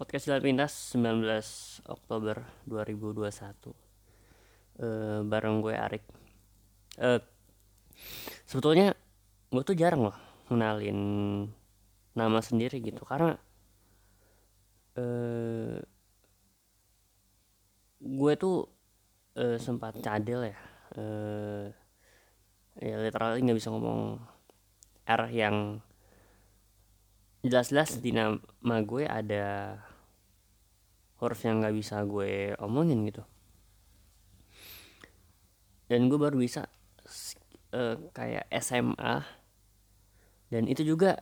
Podcast Jalan Pintas 19 Oktober 2021 uh, Bareng gue Arik. Uh, Sebetulnya gue tuh jarang loh Kenalin nama sendiri gitu Karena uh, Gue tuh uh, sempat cadel ya. Uh, Ya literally gak bisa ngomong R yang jelas-jelas di nama gue ada huruf yang nggak bisa gue omongin gitu. Dan gue baru bisa uh, kayak SMA dan itu juga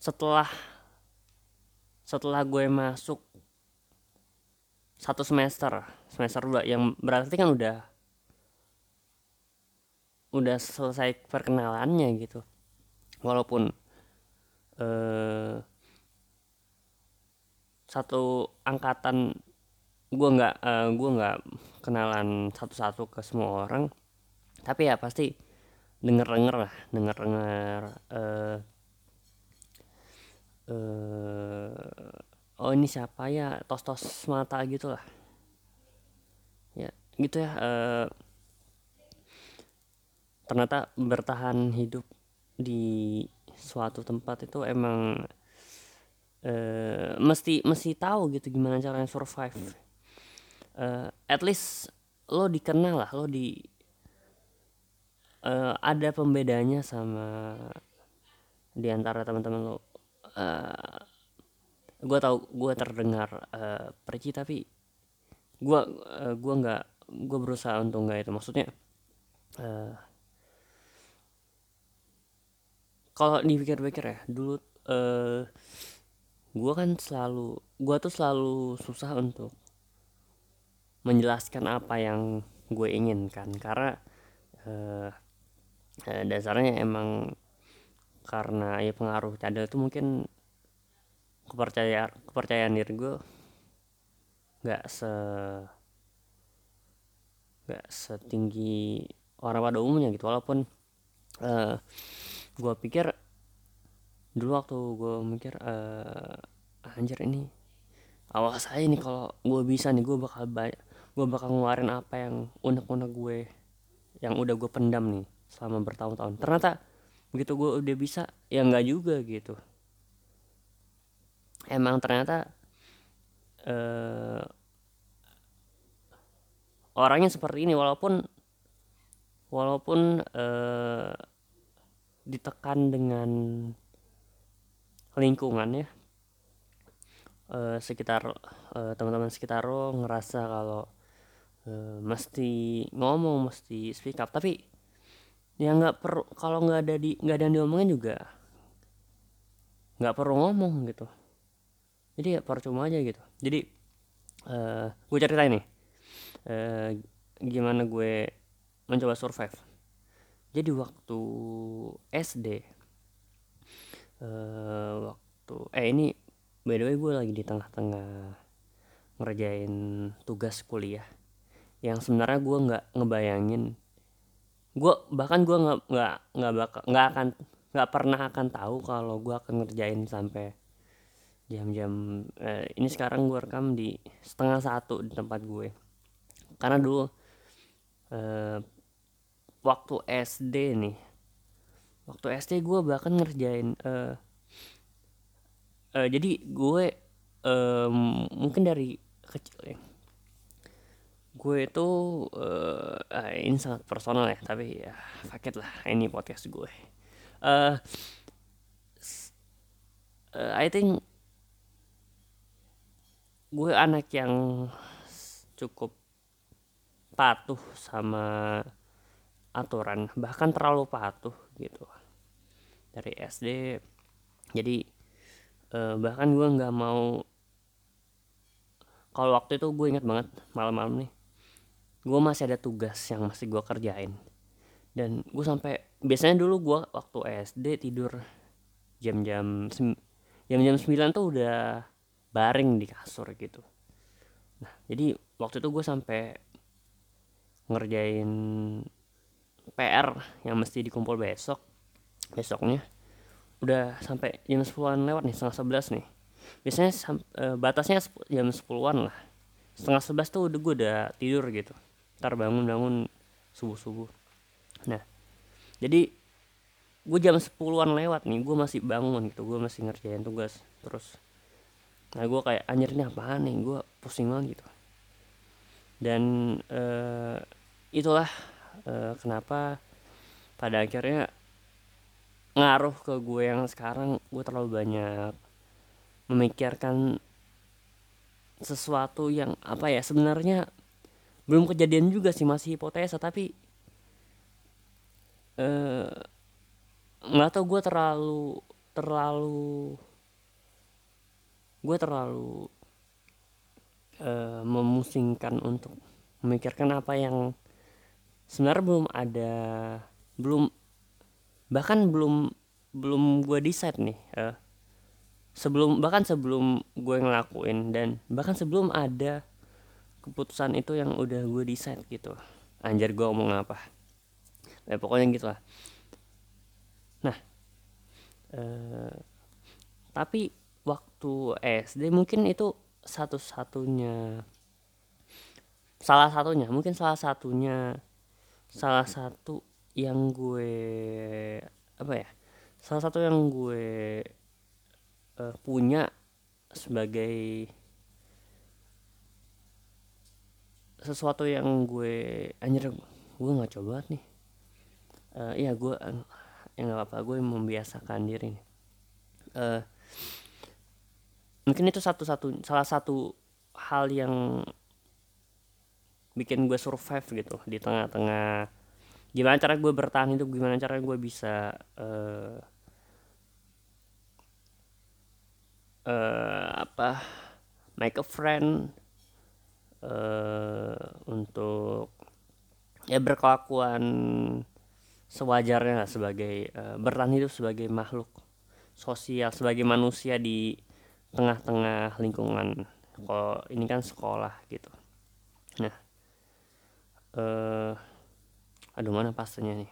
setelah setelah gue masuk satu semester semester dua yang berarti kan udah udah selesai perkenalannya gitu. Walaupun eh, satu angkatan gue nggak uh, gue nggak kenalan satu-satu ke semua orang. Tapi ya pasti denger denger lah denger denger uh, uh, oh ini siapa ya tos tos mata gitu lah. Ya gitu ya uh, ternyata bertahan hidup di suatu tempat itu emang uh, mesti mesti tahu gitu gimana caranya survive. Uh, at least lo dikenal lah lo di uh, ada pembedanya sama di antara teman-teman lo. Uh, gue tau gue terdengar uh, perci tapi gue uh, gue nggak gue berusaha untuk nggak itu. Maksudnya uh, kalau dipikir-pikir ya dulu uh, gue kan selalu gue tuh selalu susah untuk menjelaskan apa yang gue inginkan. Karena uh, uh, dasarnya emang karena ya pengaruh cadel itu mungkin kepercayaan kepercayaan diri gue nggak se nggak setinggi orang pada umumnya gitu. Walaupun uh, gue pikir dulu waktu gue mikir uh, anjir ini awas aja nih kalau gue bisa nih gue bakal banyak gue bakal ngeluarin apa yang unek-unek gue yang udah gue pendam nih selama bertahun-tahun. Ternyata begitu gue udah bisa ya nggak juga gitu. Emang ternyata uh, orangnya seperti ini walaupun walaupun uh, ditekan dengan lingkungan ya uh, sekitar uh, teman-teman sekitar lo ngerasa kalau uh, mesti ngomong mesti speak up. Tapi ya nggak perlu kalau nggak ada di nggak ada yang diomongin juga nggak perlu ngomong gitu. Jadi ya percuma aja gitu. Jadi uh, gue cerita ini uh, gimana gue mencoba survive. Jadi waktu SD uh, waktu eh ini by the way gue lagi di tengah-tengah ngerjain tugas kuliah. Yang sebenarnya gue nggak ngebayangin. Gue bahkan gue nggak nggak nggak bakal nggak akan nggak pernah akan tahu kalau gue akan ngerjain sampai jam-jam eh, ini sekarang gue rekam di setengah satu di tempat gue. Karena dulu eh, waktu SD nih waktu SD gue bahkan ngerjain uh, uh, jadi gue uh, mungkin dari kecil ya gue itu uh, uh, ini sangat personal ya tapi ya paket lah ini podcast gue. Uh, uh, I think gue anak yang cukup patuh sama aturan bahkan terlalu patuh gitu dari SD jadi eh, bahkan gue nggak mau kalau waktu itu gue inget banget malam-malam nih gue masih ada tugas yang masih gue kerjain. Dan gue sampai biasanya dulu gue waktu SD tidur jam-jam jam-jam 9 tuh udah baring di kasur gitu. Nah jadi waktu itu gue sampai ngerjain PR yang mesti dikumpul besok besoknya. Udah sampai jam 10 lewat nih setengah 11 nih. Biasanya uh, batasnya jam 10-an lah. Setengah sebelas tuh udah gue udah tidur gitu. Ntar bangun bangun subuh subuh nah jadi gue jam 10-an lewat nih gue masih bangun gitu. Gue masih ngerjain tugas terus. Nah gue kayak anjir ini apaan nih? Gue pusing banget gitu. Dan uh, itulah uh, kenapa pada akhirnya ngaruh ke gue yang sekarang gue terlalu banyak memikirkan sesuatu yang apa ya sebenarnya belum kejadian juga sih masih hipotesa tapi eh, nggak uh, tau gue terlalu terlalu gue terlalu uh, memusingkan untuk memikirkan apa yang sebenarnya belum ada belum bahkan belum belum gue decide nih uh, sebelum bahkan sebelum gue ngelakuin dan bahkan sebelum ada keputusan itu yang udah gue decide gitu. Anjir gue ngomong apa? Nah, pokoknya gitu lah. Nah uh, tapi waktu SD mungkin itu satu-satunya salah satunya mungkin salah satunya salah satu yang gue apa ya salah satu yang gue uh, punya sebagai sesuatu yang gue anjir gue nggak coba nih. Uh, iya gue ya nggak apa-apa gue membiasakan diri nih. Uh, mungkin itu satu-satu salah satu hal yang bikin gue survive gitu di tengah-tengah gimana cara gue bertahan hidup? Gimana cara gue bisa uh, uh, apa make a friend uh, untuk ya berkelakuan sewajarnya sebagai uh, bertahan hidup sebagai makhluk sosial sebagai manusia di tengah-tengah lingkungan. Kok ini kan sekolah gitu. Nah uh, aduh mana pastinya nih?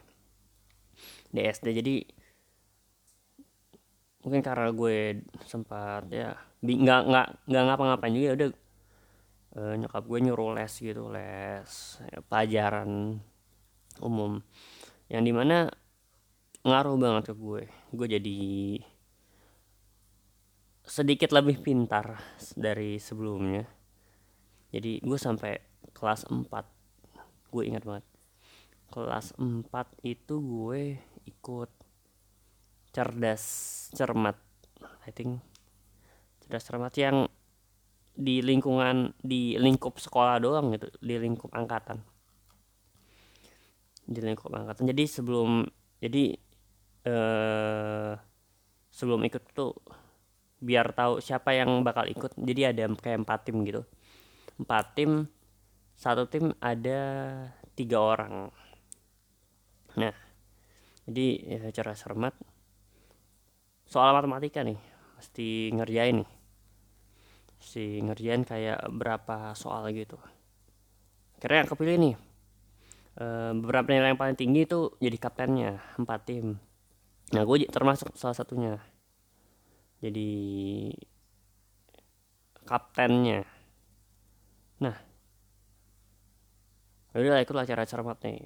Di SD jadi mungkin karena gue sempat ya nggak nggak nggak ngapa-ngapain juga ya udah e, nyokap gue nyuruh les gitu les ya, pelajaran umum. Yang di mana ngaruh banget ke gue. Gue jadi sedikit lebih pintar dari sebelumnya. Jadi gue sampai kelas 4 gue ingat banget kelas 4 itu gue ikut cerdas cermat. I think cerdas cermat yang di lingkungan di lingkup sekolah doang gitu di lingkup angkatan. Di lingkup angkatan. Jadi sebelum jadi eh, sebelum ikut tuh biar tahu siapa yang bakal ikut jadi ada kayak empat tim gitu. Empat tim satu tim ada tiga orang nah jadi ya, cara cermat soal matematika nih mesti ngerjain nih. Mesti ngerjain kayak berapa soal gitu. Akhirnya yang kepilih nih e, beberapa nilai yang paling tinggi itu jadi kaptennya empat tim. Nah gue termasuk salah satunya. Jadi kaptennya. Nah udah ikutlah cara cermat nih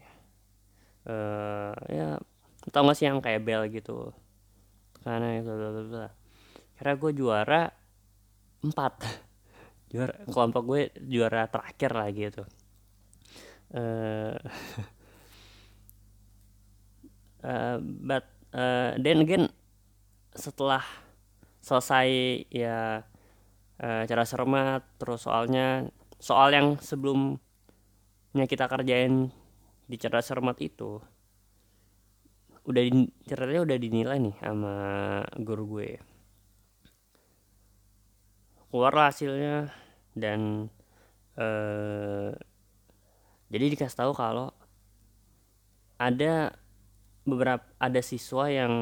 uh, ya tau gak sih yang kayak bel gitu? Karena bla karena gue juara empat. Juara kelompok gue juara terakhir lah gitu. Uh, uh, but uh, then again setelah selesai ya uh, cara sermat terus soalnya soal yang sebelumnya kita kerjain di cara cermat itu udah di, ceritanya udah dinilai nih sama guru gue. Keluar hasilnya dan eh, jadi dikasih tahu kalau ada beberapa ada siswa yang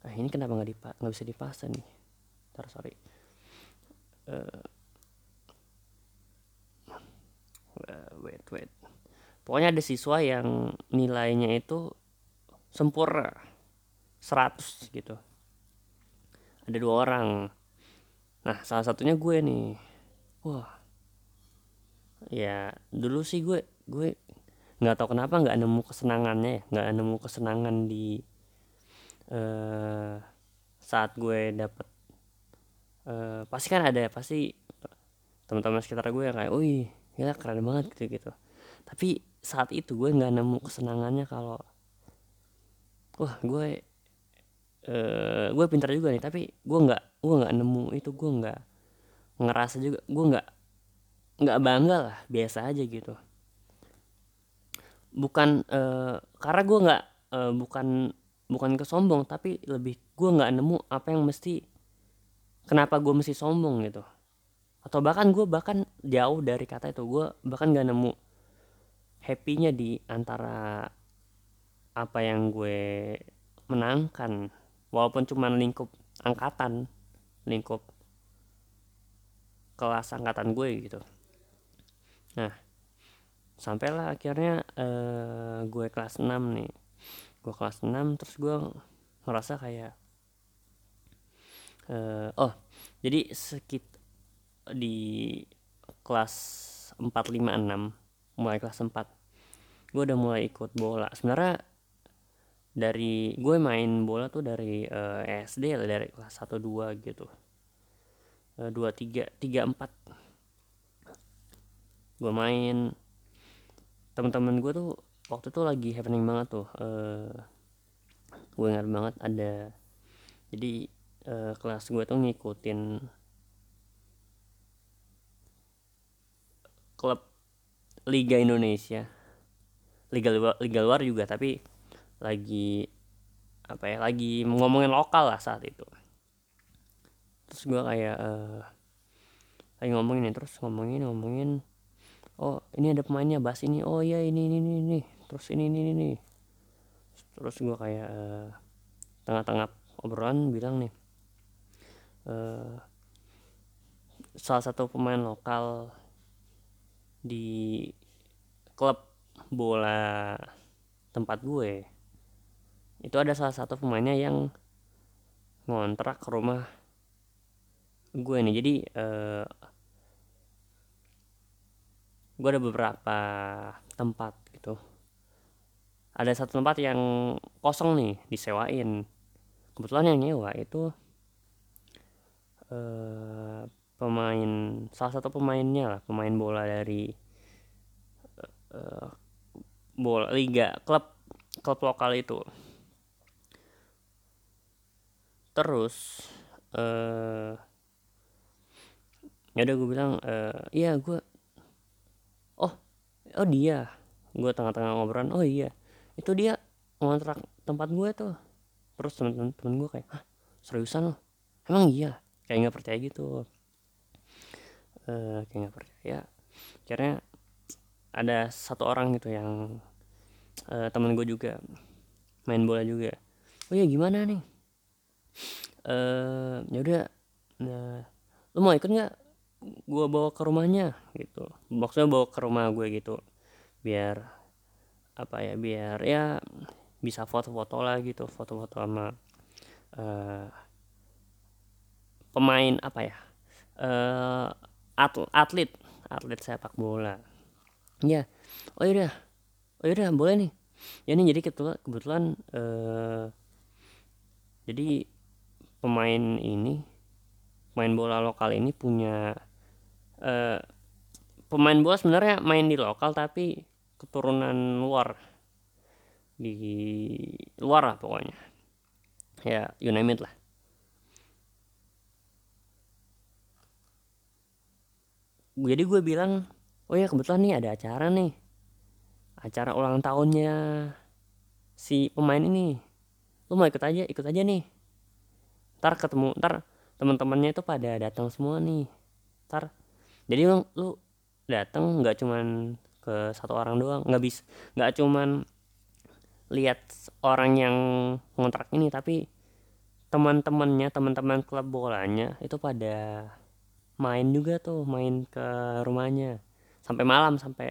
ah ini kenapa nggak dipa nggak bisa dipasang nih? Ntar sorry uh, wait wait. Pokoknya ada siswa yang nilainya itu sempurna. 100 gitu. Ada dua orang. Nah salah satunya gue nih. Wah. Ya dulu sih gue gue nggak tahu kenapa nggak nemu kesenangannya ya. Nggak nemu kesenangan di uh, saat gue dapet uh, pasti kan ada pasti teman-teman sekitar gue yang kayak, wih, ya keren banget gitu gitu. Tapi saat itu gue nggak nemu kesenangannya kalau, wah gue, uh, gue pintar juga nih, tapi gue nggak, gue nggak nemu itu, gue nggak ngerasa juga, gue nggak nggak bangga lah, biasa aja gitu. Bukan uh, karena gue nggak uh, bukan bukan kesombong, tapi lebih gue nggak nemu apa yang mesti kenapa gue mesti sombong gitu atau bahkan gue bahkan jauh dari kata itu gue bahkan gak nemu happynya di antara apa yang gue menangkan. Walaupun cuma lingkup angkatan lingkup kelas angkatan gue gitu. Nah sampailah akhirnya uh, gue kelas 6 nih. Gue kelas 6 terus gue ngerasa kayak uh, oh jadi sekit di kelas 4 5 6 mulai kelas 4 gue udah mulai ikut bola. Sebenarnya dari gue main bola tuh dari uh, eh, SD lah dari kelas 1 2 gitu. Uh, 2 3 3 4 gue main. Teman-teman gue tuh waktu itu lagi happening banget tuh uh, gue ingat banget ada jadi uh, kelas gue tuh ngikutin klub Liga Indonesia. Liga luar, Liga luar juga tapi lagi apa ya lagi ngomongin lokal lah saat itu. Terus gue kayak uh, lagi ngomongin nih terus ngomongin ngomongin oh ini ada pemainnya bahas ini oh iya ini ini ini, ini. terus ini ini ini terus gue kayak uh, tengah-tengah obrolan bilang nih uh, salah satu pemain lokal di klub bola tempat gue. Itu ada salah satu pemainnya yang ngontrak ke rumah gue nih. Jadi uh, gue ada beberapa tempat gitu. Ada satu tempat yang kosong nih disewain. Kebetulan yang nyewa itu uh, pemain salah satu pemainnya lah pemain bola dari uh, bola liga klub klub lokal itu. Terus uh, ya udah gue bilang uh, iya gue oh oh dia gue tengah-tengah ngobrolan oh iya itu dia ngontrak tempat gue tuh. Terus temen-temen gue kayak Hah, seriusan lo emang iya kayak nggak percaya gitu uh, kayak nggak percaya. Akhirnya ada satu orang gitu yang uh, temen gue juga main bola juga. Oh ya gimana nih? Uh, ya udah nah lu mau ikut nggak? Gue bawa ke rumahnya gitu. Maksudnya bawa ke rumah gue gitu. Biar apa ya biar ya bisa foto-foto lah gitu foto-foto sama uh, pemain apa ya uh, atlet. Atlet sepak bola. Ya oh iya oh iya boleh nih. Ya nih jadi kebetulan, kebetulan uh, jadi pemain ini pemain bola lokal ini punya uh, pemain bola sebenarnya main di lokal tapi keturunan luar. Di luar lah pokoknya. Ya you name it lah jadi gue bilang oh ya kebetulan nih ada acara nih. Acara ulang tahunnya si pemain ini. Lu mau ikut aja ikut aja nih. Ntar ketemu ntar teman-temannya itu pada datang semua nih. Ntar jadi lu, lu datang nggak cuman ke satu orang doang nggak bisa nggak cuman lihat orang yang ngontrak ini tapi teman-temannya teman-teman klub bolanya itu pada main juga tuh main ke rumahnya. Sampai malam sampai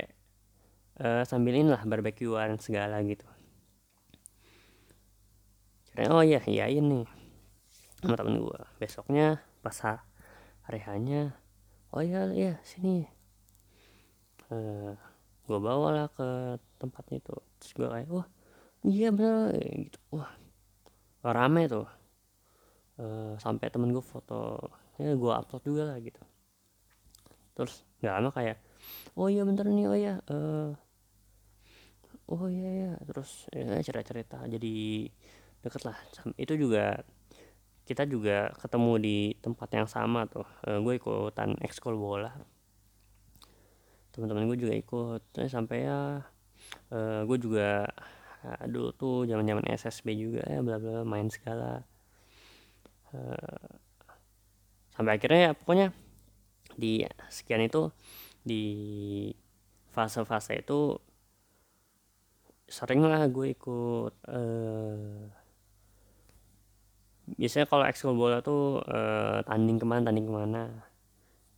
uh, sambil inilah barbekyuan segala gitu. Kira, oh iya iya ini sama temen gue besoknya pas hari hanya oh iya iya sini. Uh, gue bawa lah ke tempatnya itu terus gue kayak wah iya bener gitu. Wah rame tuh. Uh, sampai temen gue foto ya gue upload juga lah gitu. Terus nggak lama kayak oh iya bentar nih oh iya uh, oh iya ya terus ya cerita cerita jadi deket lah. Itu juga kita juga ketemu di tempat yang sama tuh. Uh, gue ikutan ekskul bola. Teman-teman gue juga ikut. Terus sampai ya uh, gue juga uh, dulu tuh zaman zaman SSB juga ya bla bla main segala sampai akhirnya ya pokoknya di sekian itu di fase-fase itu sering lah gue ikut uh, biasanya kalau ekskul bola tuh uh, tanding ke mana tanding ke mana.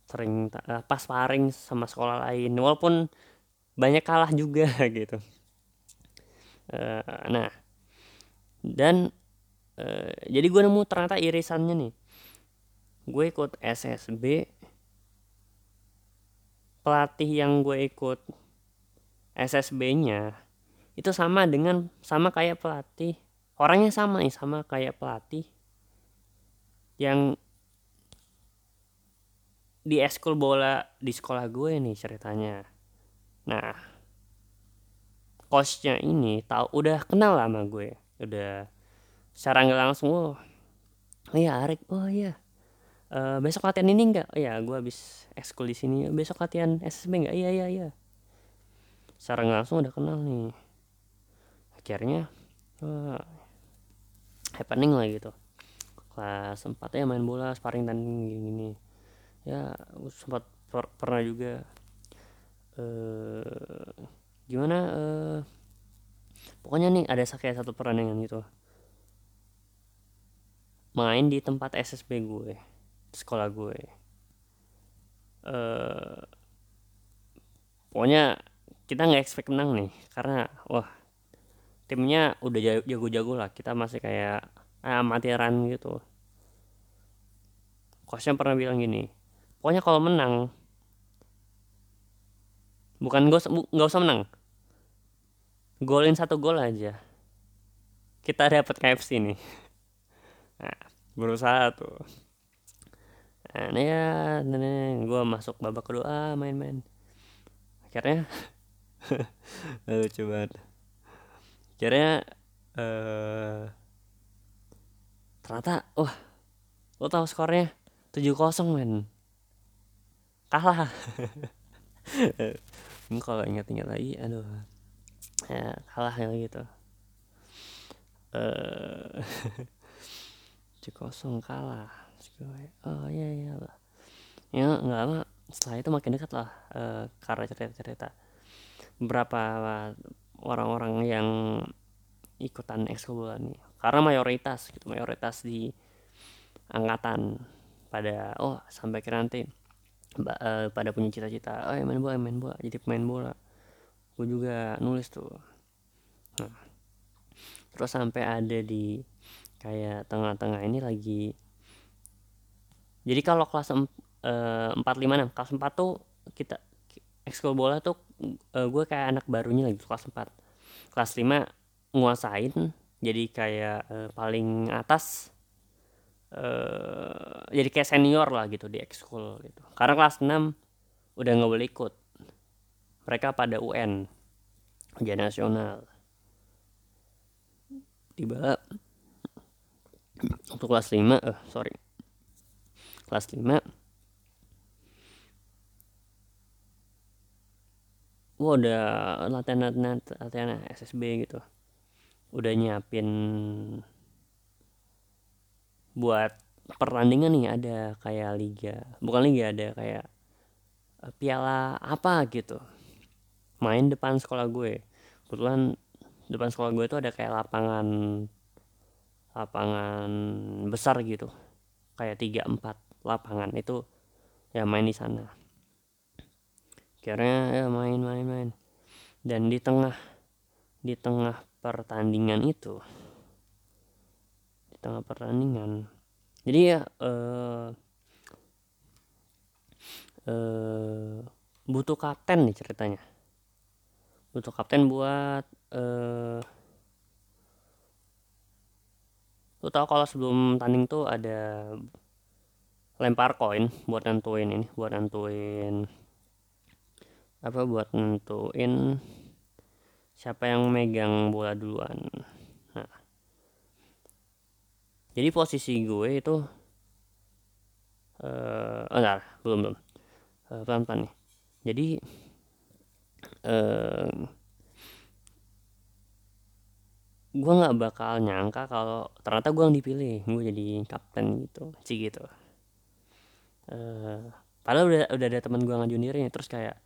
Sering uh, pas sparring sama sekolah lain walaupun banyak kalah juga gitu. Uh, nah dan uh, jadi gue nemu ternyata irisannya nih gue ikut SSB pelatih yang gue ikut SSB nya itu sama dengan sama kayak pelatih. Orangnya sama nih sama kayak pelatih yang di eskul bola di sekolah gue nih ceritanya. Nah coachnya ini tahu udah kenal sama gue. Udah secara nggak langsung oh, oh iya Arik. Oh iya uh, besok latihan ini enggak oh iya gue habis eskul di sini. Besok latihan SSB enggak iya iya iya. Secara langsung udah kenal nih. Akhirnya uh, happening lah gitu. Kelas 4 ya main bola sparring tanding gini-gini. Ya sempat per pernah juga uh, gimana uh, pokoknya nih ada kayak satu perandingan gitu. Main di tempat SSB gue sekolah gue. Uh, pokoknya kita nggak expect menang nih karena wah timnya udah jago-jago lah. Kita masih kayak eh, amatiran gitu. Coachnya pernah bilang gini pokoknya kalau menang bukan gak nggak usah menang. Golin satu gol aja. Kita dapat KFC nih. Nah, berusaha tuh ini ya gue masuk babak kedua main-main. Akhirnya lucu banget. Akhirnya uh, ternyata wah lo tau skornya? 7-0 men. Kalah. Kalau ingat-ingat lagi aduh. Ya kalah ya gitu. Eh uh, kosong kalah oh iya iya lah ya nggak lama setelah itu makin dekat lah uh, karena cerita-cerita. Beberapa orang-orang yang ikutan ekskul nih karena mayoritas gitu mayoritas di angkatan pada oh sampai kira nanti uh, pada punya cita-cita oh ya main bola main bola jadi pemain bola. Gue juga nulis tuh. Nah terus sampai ada di kayak tengah-tengah ini lagi jadi kalau kelas eh, empat lima enam kelas empat tuh kita ekskul bola tuh uh, gue kayak anak barunya lagi kelas 4 kelas 5 nguasain jadi kayak uh, paling atas uh, jadi kayak senior lah gitu di ekskul gitu. Karena kelas 6 udah nggak boleh ikut. Mereka pada UN ujian nasional. Tiba untuk kelas 5 eh sorry kelas 5 gua udah latihan latihan latihan SSB gitu. Udah nyiapin buat pertandingan nih ada kayak liga bukan liga ada kayak uh, piala apa gitu. Main depan sekolah gue. Kebetulan depan sekolah gue itu ada kayak lapangan lapangan besar gitu. Kayak tiga empat lapangan itu ya main di sana. Akhirnya ya main main main. Dan di tengah di tengah pertandingan itu di tengah pertandingan jadi ya uh, uh, butuh kapten nih ceritanya. Butuh kapten buat uh, lu tau kalau sebelum tanding tuh ada lempar koin buat nentuin ini buat nentuin apa buat nentuin siapa yang megang bola duluan. Nah. Jadi posisi gue itu uh, oh, enggak belum belum. Uh, pelan pelan nih. Jadi uh, gue nggak bakal nyangka kalau ternyata gue yang dipilih gue jadi kapten gitu sih gitu uh, padahal udah udah ada teman gue ngajunin terus kayak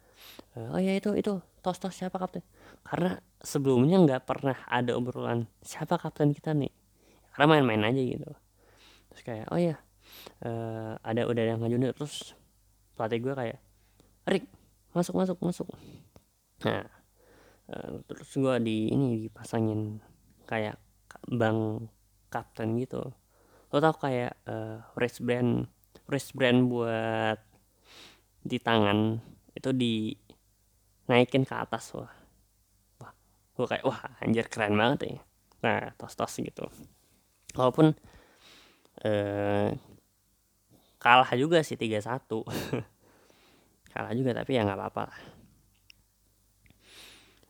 uh, oh ya itu itu tos tos siapa kapten? Karena sebelumnya nggak pernah ada obrolan siapa kapten kita nih? Karena main-main aja gitu. Terus kayak oh ya uh, ada udah yang ngajunin terus pelatih gue kayak Rik masuk masuk masuk. Nah uh, terus gue di ini dipasangin kayak bang kapten gitu. Lo tau kayak uh, wristband wristband buat di tangan itu di naikin ke atas wah. Wah gue kayak wah anjir keren banget ya nah tos tos gitu. Walaupun eh, kalah juga sih tiga satu. Kalah juga tapi ya nggak apa-apa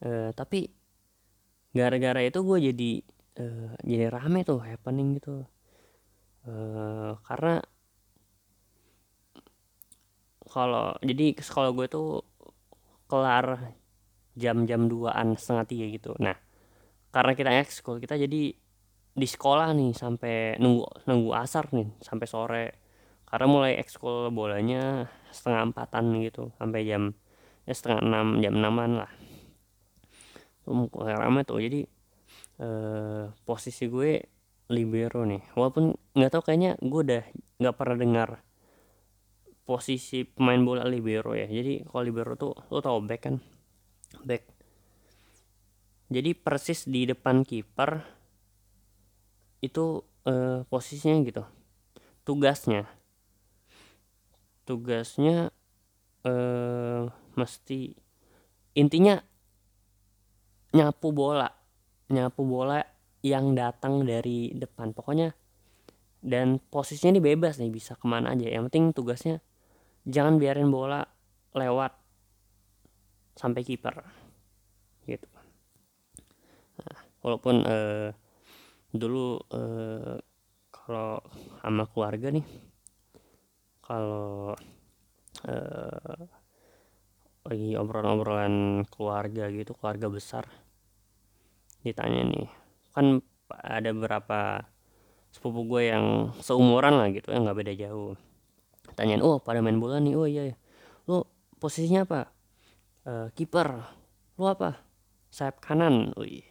eh, tapi gara-gara itu gue jadi uh, jadi rame tuh happening gitu. Uh, karena kalau jadi sekolah gue tuh kelar jam-jam duaan setengah tiga gitu. Nah karena kita ekskul kita jadi di sekolah nih sampai nunggu nunggu asar nih sampai sore. Karena mulai ekskul bolanya setengah empatan gitu sampai jam ya setengah enam jam enaman lah. Rame tuh. Jadi eh, posisi gue libero nih. Walaupun nggak tahu kayaknya gue udah nggak pernah dengar posisi pemain bola libero ya. Jadi kalau libero tuh lo tau back kan? Back. Jadi persis di depan kiper itu eh, posisinya gitu. Tugasnya. Tugasnya eh, mesti intinya nyapu bola. Nyapu bola yang datang dari depan. Pokoknya dan posisinya ini bebas nih bisa ke mana aja. Yang penting tugasnya jangan biarin bola lewat sampai kiper. Gitu. Nah, walaupun eh, dulu eh, kalau sama keluarga nih kalau eh, lagi obrolan-obrolan keluarga gitu keluarga besar ditanya nih kan ada beberapa sepupu gue yang seumuran lah gitu yang nggak beda jauh tanyain oh pada main bola nih. Oh iya, iya. lo posisinya apa? Uh, kiper. Lo apa? Sayap kanan. Wih.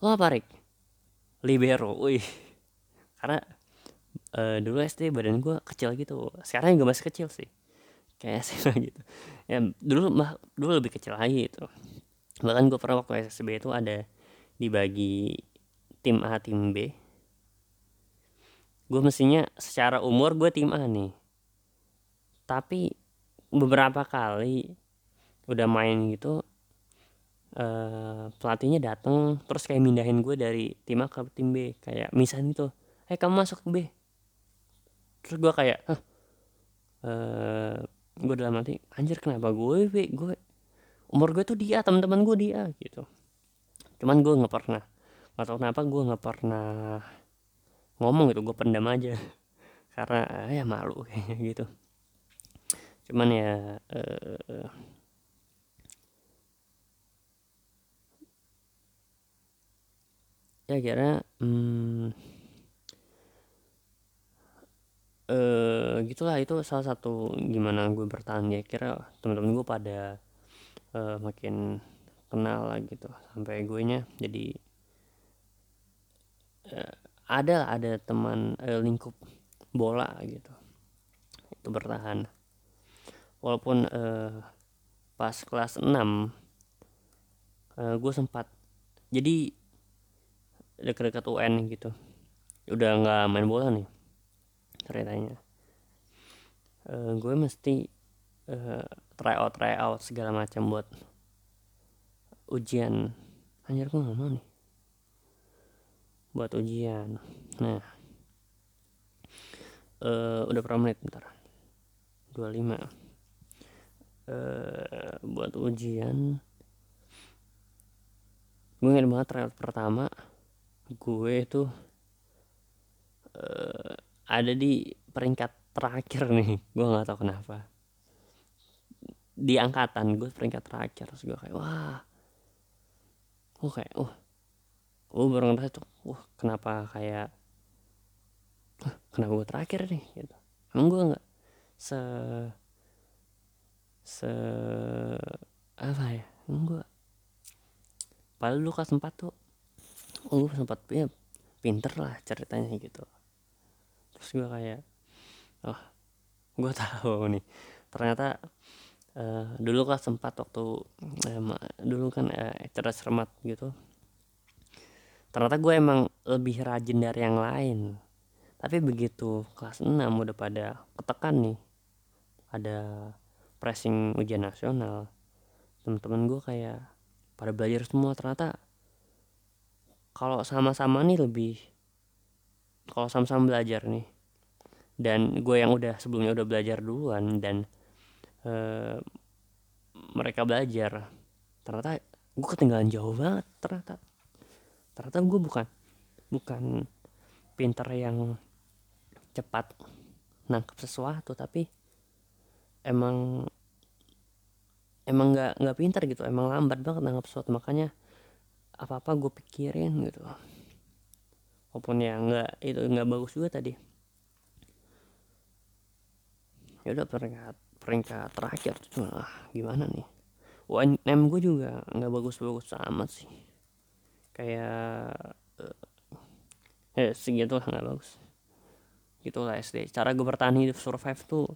Lo apa Rick libero. Wih. Karena uh, dulu SD badan gue kecil gitu. Sekarang juga masih kecil sih. Kayak SMA gitu. Ya dulu mah dulu lebih kecil lagi itu bahkan gue pernah waktu SSB itu ada dibagi tim A tim B. Gue mestinya secara umur gue tim A nih tapi beberapa kali udah main gitu uh, pelatihnya dateng terus kayak mindahin gue dari tim A ke tim B kayak misalnya itu eh kamu masuk ke B. Terus gue kayak Hah, uh, gue dalam nanti anjir kenapa gue B gue umur gue tuh dia teman-teman gue dia gitu. Cuman gue nggak pernah nggak tahu kenapa gue nggak pernah ngomong gitu gue pendam aja. Karena ya malu kayaknya gitu cuman ya uh, ya kira hmm, uh, gitulah itu salah satu gimana gue bertahan. Ya kira teman-teman gue pada uh, makin kenal lah gitu. Sampai gue nya jadi uh, ada ada teman uh, lingkup bola gitu. Itu bertahan walaupun uh, pas kelas 6 uh, gue sempat jadi dekat-dekat UN gitu. Udah nggak main bola nih ceritanya. Uh, gue mesti uh, try out try out segala macam buat ujian. Anjir gue ngomong nih. Buat ujian. Nah. Uh, udah berapa menit? Bentar. 25 uh, buat ujian. Gue inget banget tryout pertama. Gue itu uh, ada di peringkat terakhir nih. Gue nggak tahu kenapa. Di angkatan gue peringkat terakhir. Terus gue kayak wah. Gue kayak wah gue baru ngerasa tuh wah kenapa kayak kenapa gue terakhir nih? Gitu. Emang gue nggak se se apa ya? Emang gue padahal lu kelas 4 tuh oh gue sempat ya pinter lah ceritanya gitu. Terus gue kayak oh gue tahu nih. Ternyata uh, dulu kelas 4 waktu uh, dulu kan uh, cerdas cermat gitu. Ternyata gue emang lebih rajin dari yang lain. Tapi begitu kelas 6 udah pada ketekan nih ada pressing ujian nasional. Teman-teman gue kayak pada belajar semua ternyata kalau sama-sama nih lebih kalau sama-sama belajar nih dan gue yang udah sebelumnya udah belajar duluan dan uh, mereka belajar ternyata gue ketinggalan jauh banget ternyata. Ternyata gue bukan bukan pinter yang cepat nangkep sesuatu tapi emang emang nggak nggak pinter gitu emang lambat banget nangkep sesuatu. Makanya apa apa gue pikirin gitu. Walaupun ya nggak itu nggak bagus juga tadi. Ya udah peringkat peringkat terakhir tuh ah, gimana nih? Nem gue juga nggak bagus-bagus amat sih. Kayak uh, ya segitu lah nggak bagus. Gitulah SD cara gue bertahan hidup survive tuh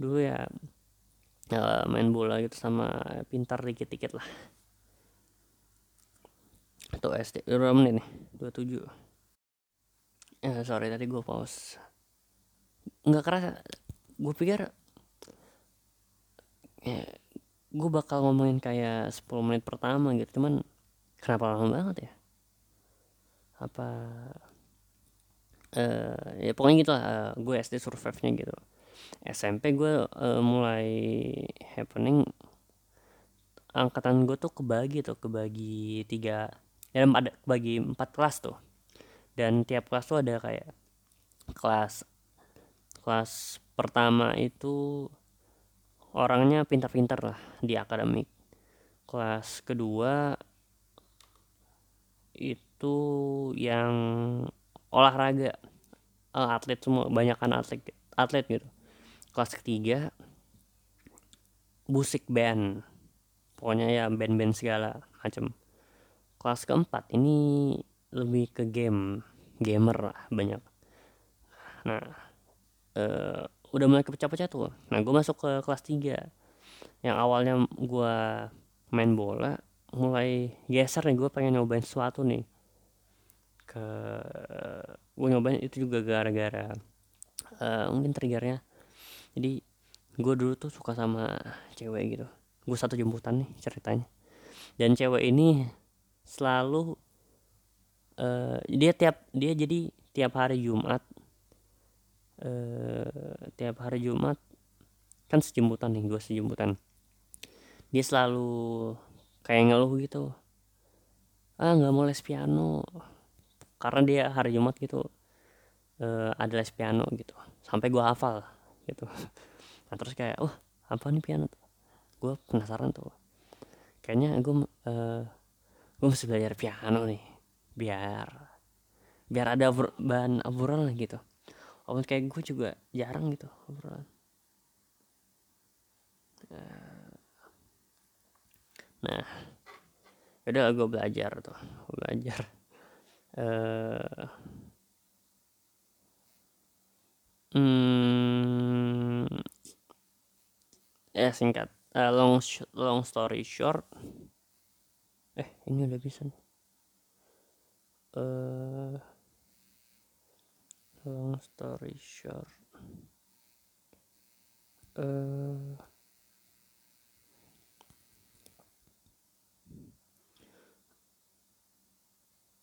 dulu ya uh, main bola gitu sama pintar dikit-dikit lah. Atau SD berapa menit nih? 27 eh sorry tadi gue pause. Nggak kerasa gue pikir ya gue bakal ngomongin kayak 10 menit pertama gitu cuman kenapa lama banget ya? Apa uh, ya pokoknya gitu lah uh, gue SD survive nya gitu SMP gue uh, mulai happening angkatan gue tuh kebagi tuh kebagi tiga ya ada kebagi empat kelas tuh. Dan tiap kelas tuh ada kayak kelas kelas pertama itu orangnya pintar-pintar lah di akademik. Kelas kedua itu yang olahraga. Uh, atlet semua banyak kan atlet atlet gitu kelas ketiga musik band. Pokoknya ya band-band segala macam kelas keempat ini lebih ke game gamer lah banyak. Nah uh, udah mulai kepecah-pecah tuh. Nah gue masuk ke kelas tiga. Yang awalnya gue main bola mulai geser nih gue pengen nyobain sesuatu nih. Ke gue nyobain itu juga gara-gara uh, mungkin triggernya jadi gue dulu tuh suka sama cewek gitu. Gue satu jemputan nih ceritanya. Dan cewek ini selalu uh, dia tiap dia jadi tiap hari Jumat uh, tiap hari Jumat kan sejemputan nih gue sejemputan. Dia selalu kayak ngeluh gitu. Ah nggak mau les piano. Karena dia hari Jumat gitu uh, ada les piano gitu. Sampai gue hafal gitu. Nah terus kayak oh apa nih piano tuh? Gue penasaran tuh. Kayaknya gue uh, gue mesti belajar piano nih biar biar ada bahan obrolan lah gitu. Walaupun kayak gue juga jarang gitu obrolan. Nah udah gue belajar tuh gue belajar. Uh, hmm, eh singkat. Uh, long long story short. Eh ini udah bisa nih. Uh, long story short. Uh,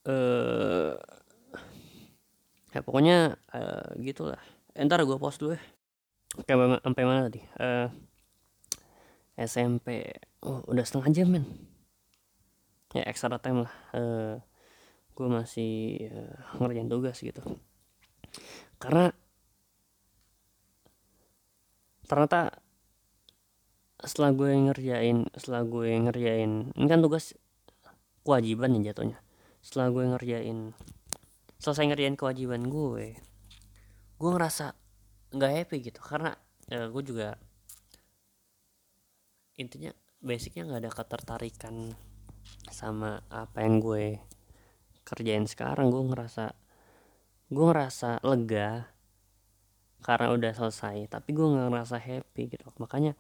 uh, ya pokoknya uh, gitulah entar gue post dulu ya Oke, sampai mana tadi? Uh, SMP. Oh, udah setengah jam, men. Ya, extra time lah. Uh, gue masih uh, ngerjain tugas gitu. Karena ternyata setelah gue ngerjain, setelah gue ngerjain, ini kan tugas kewajiban ya jatuhnya. Setelah gue ngerjain, selesai ngerjain kewajiban gue, gue ngerasa nggak happy gitu. Karena ya, gue juga intinya basicnya nggak ada ketertarikan sama apa yang gue kerjain sekarang. Gue ngerasa gue ngerasa lega karena udah selesai tapi gue nggak ngerasa happy gitu. Makanya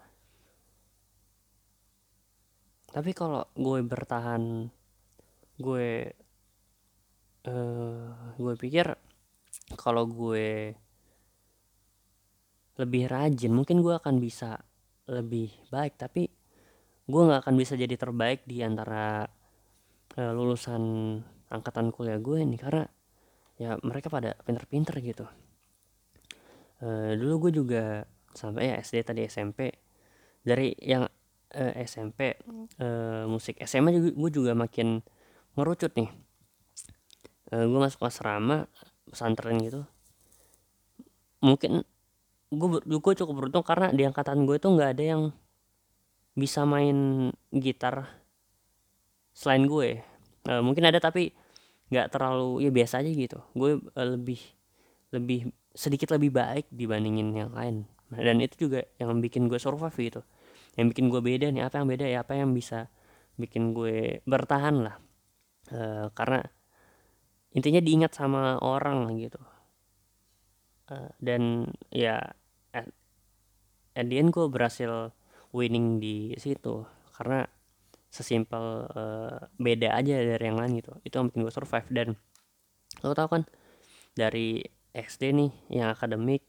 tapi kalau gue bertahan gue uh, gue pikir kalau gue lebih rajin. Mungkin gue akan bisa lebih baik tapi gue nggak akan bisa jadi terbaik di antara uh, lulusan angkatan kuliah gue ini karena ya mereka pada pinter-pinter gitu. Uh, dulu gue juga sampai ya SD tadi SMP dari yang uh, eh, SMP uh, musik SMA juga gue juga makin ngerucut nih. Uh, gue masuk asrama pesantren gitu. Mungkin gue gue cukup beruntung karena di angkatan gue tuh nggak ada yang bisa main gitar selain gue uh, mungkin ada tapi nggak terlalu ya biasa aja gitu. Gue uh, lebih lebih sedikit lebih baik dibandingin yang lain. Dan itu juga yang bikin gue survive gitu. Yang bikin gue beda nih apa yang beda ya apa yang bisa bikin gue bertahan lah. Uh, karena intinya diingat sama orang gitu. Uh, dan ya at the gue berhasil winning di situ. Karena sesimpel uh, beda aja dari yang lain gitu. Itu yang bikin gue survive. Dan lo tau kan dari SD nih yang akademik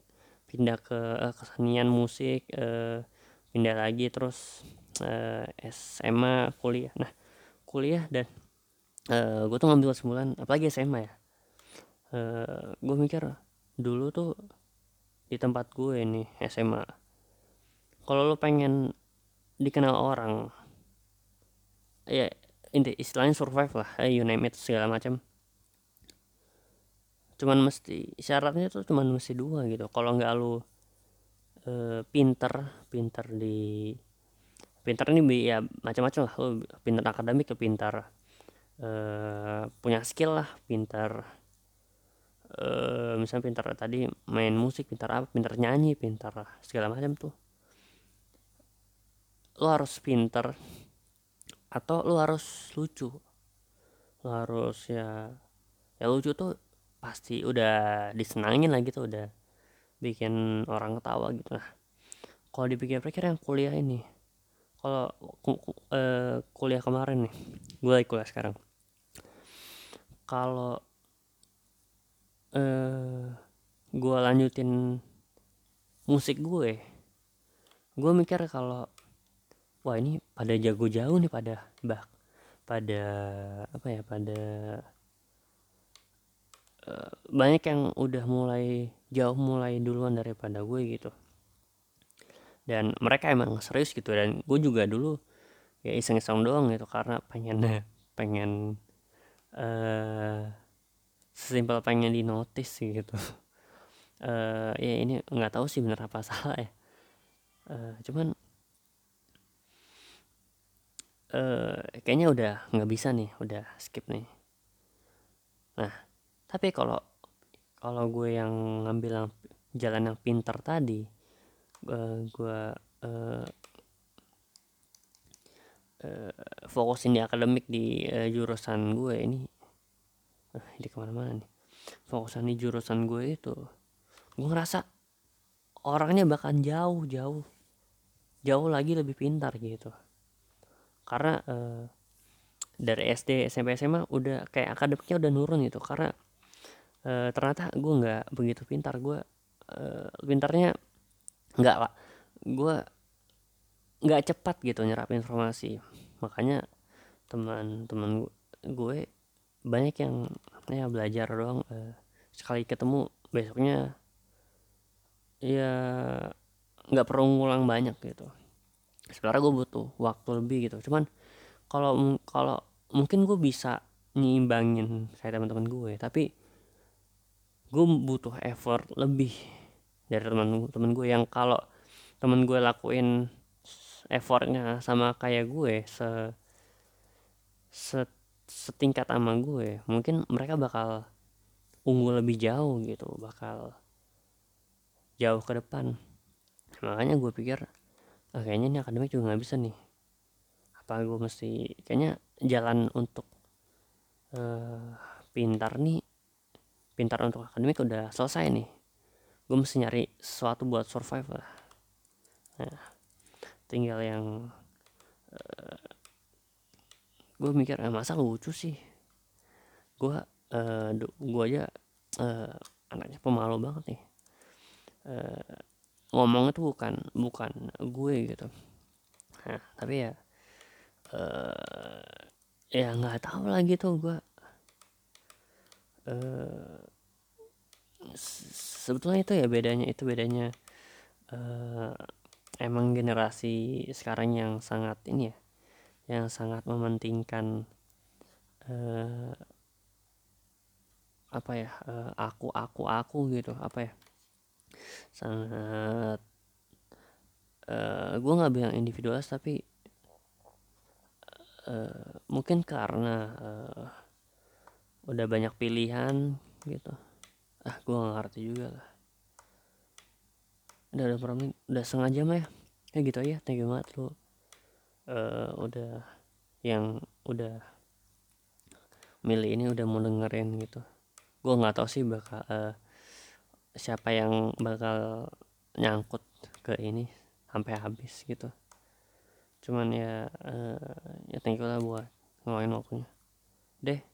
pindah ke uh, kesenian musik uh, pindah lagi terus uh, SMA kuliah. Nah kuliah dan uh, gue tuh ngambil sebulan apalagi SMA ya. Uh, gue mikir dulu tuh di tempat gue nih SMA kalau lo pengen dikenal orang ya inti istilahnya survive lah eh, you name it segala macam. Cuman mesti syaratnya tuh cuman mesti dua gitu. Kalau nggak lo e, pinter pinter di pinter ini ya macam-macam lah. Lo pinter akademik ke pinter e, punya skill lah pinter e, misalnya pinter tadi main musik pinter apa pinter nyanyi pinter segala macam tuh lo harus pinter atau lo harus lucu? Lo harus ya ya lucu tuh pasti udah disenangin lah gitu udah bikin orang ketawa gitu lah. Kalau dipikir-pikir yang kuliah ini kalau uh, kuliah kemarin nih gue lagi kuliah sekarang. Kalau uh, gue lanjutin musik gue gue mikir kalau wah ini pada jago jauh nih pada bah pada apa ya pada uh, banyak yang udah mulai jauh mulai duluan daripada gue gitu. Dan mereka emang serius gitu dan gue juga dulu ya iseng-iseng doang gitu karena pengen pengen uh, sesimpel pengen di notice gitu. Uh, ya ini nggak tahu sih bener apa salah ya. Uh, cuman uh, kayaknya udah nggak bisa nih udah skip nih. Nah tapi kalau kalau gue yang ngambil yang jalan yang pintar tadi uh, gue uh, uh, fokusin di akademik di uh, jurusan gue ini uh, ini ke mana-mana nih. Fokusan di jurusan gue itu gue ngerasa orangnya bahkan jauh jauh jauh lagi lebih pintar gitu karena uh, dari SD SMP SMA udah kayak akademiknya udah nurun gitu. Karena uh, ternyata gue nggak begitu pintar. Gue uh, pintarnya nggak lah gue nggak cepat gitu nyerap informasi. Makanya teman-teman gue banyak yang ya belajar doang uh, sekali ketemu besoknya ya nggak perlu ngulang banyak gitu sebenarnya gue butuh waktu lebih gitu. Cuman kalau kalau mungkin gue bisa nyimbangin kayak teman-teman gue tapi gue butuh effort lebih dari teman-teman gue yang kalau teman gue lakuin effortnya sama kayak gue se, se setingkat sama gue mungkin mereka bakal unggul lebih jauh gitu bakal jauh ke depan. Makanya gue pikir ah, kayaknya ini akademik juga nggak bisa nih. Apa gue mesti kayaknya jalan untuk uh, pintar nih pintar untuk akademik udah selesai nih. Gue mesti nyari sesuatu buat survive lah. Nah, tinggal yang uh, gue mikir eh, masa lucu sih? Gue uh, gue aja uh, anaknya pemalu banget nih. Uh, ngomong itu bukan bukan gue gitu. Nah tapi ya uh, ya nggak tahu lagi tuh gue uh, sebetulnya itu ya bedanya itu bedanya uh, emang generasi sekarang yang sangat ini ya yang sangat mementingkan uh, apa ya uh, aku aku aku gitu apa ya sangat uh, gue nggak bilang individualis tapi uh, mungkin karena uh, udah banyak pilihan gitu. Ah gue gak ngerti juga lah. Udah udah berapa udah setengah jam ya. Kayak gitu aja thank you banget lu uh, udah yang udah milih ini udah mau dengerin gitu. Gue nggak tahu sih bakal uh, siapa yang bakal nyangkut ke ini sampai habis gitu. Cuman ya uh, ya thank you lah buat ngeluarin waktunya. Deh